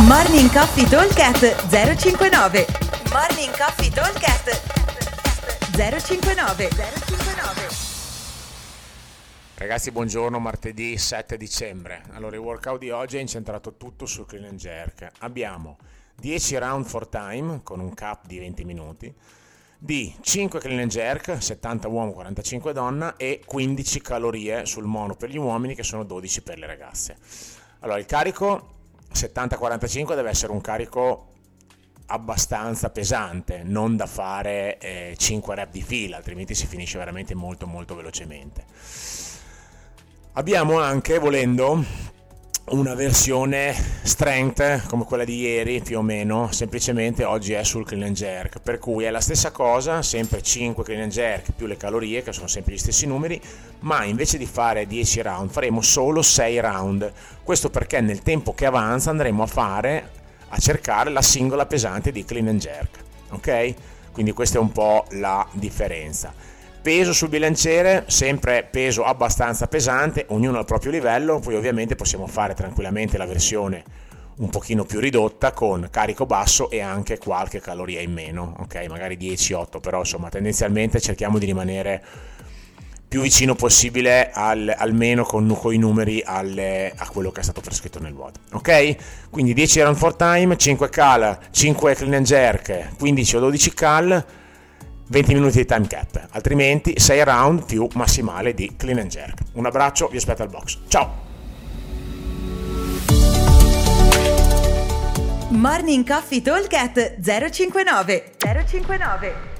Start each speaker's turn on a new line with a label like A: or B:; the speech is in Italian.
A: Morning Coffee Talkcast 059 Morning Coffee Talkcast 059 059
B: Ragazzi, buongiorno, martedì 7 dicembre. Allora, il workout di oggi è incentrato tutto sul clean and jerk. Abbiamo 10 round for time con un cap di 20 minuti, di 5 clean and jerk, 70 uomo, 45 donna e 15 calorie sul mono per gli uomini che sono 12 per le ragazze. Allora, il carico 70-45 deve essere un carico abbastanza pesante, non da fare eh, 5 rep di fila, altrimenti si finisce veramente molto molto velocemente. Abbiamo anche, volendo, una versione strength come quella di ieri più o meno, semplicemente oggi è sul clean and jerk, per cui è la stessa cosa, sempre 5 clean and jerk più le calorie che sono sempre gli stessi numeri, ma invece di fare 10 round faremo solo 6 round. Questo perché nel tempo che avanza andremo a fare a cercare la singola pesante di clean and jerk, ok? Quindi questa è un po' la differenza. Peso sul bilanciere, sempre peso abbastanza pesante, ognuno al proprio livello, poi ovviamente possiamo fare tranquillamente la versione un pochino più ridotta con carico basso e anche qualche caloria in meno, ok? Magari 10-8, però insomma tendenzialmente cerchiamo di rimanere più vicino possibile al, almeno con, con i numeri alle, a quello che è stato prescritto nel VOD. Ok? Quindi 10 run for time, 5 cal, 5 clean and jerk, 15 o 12 cal 20 minuti di time cap, altrimenti 6 round più massimale di clean and jerk. Un abbraccio, vi aspetto al box. Ciao!
A: Morning Coffee Talk 059 059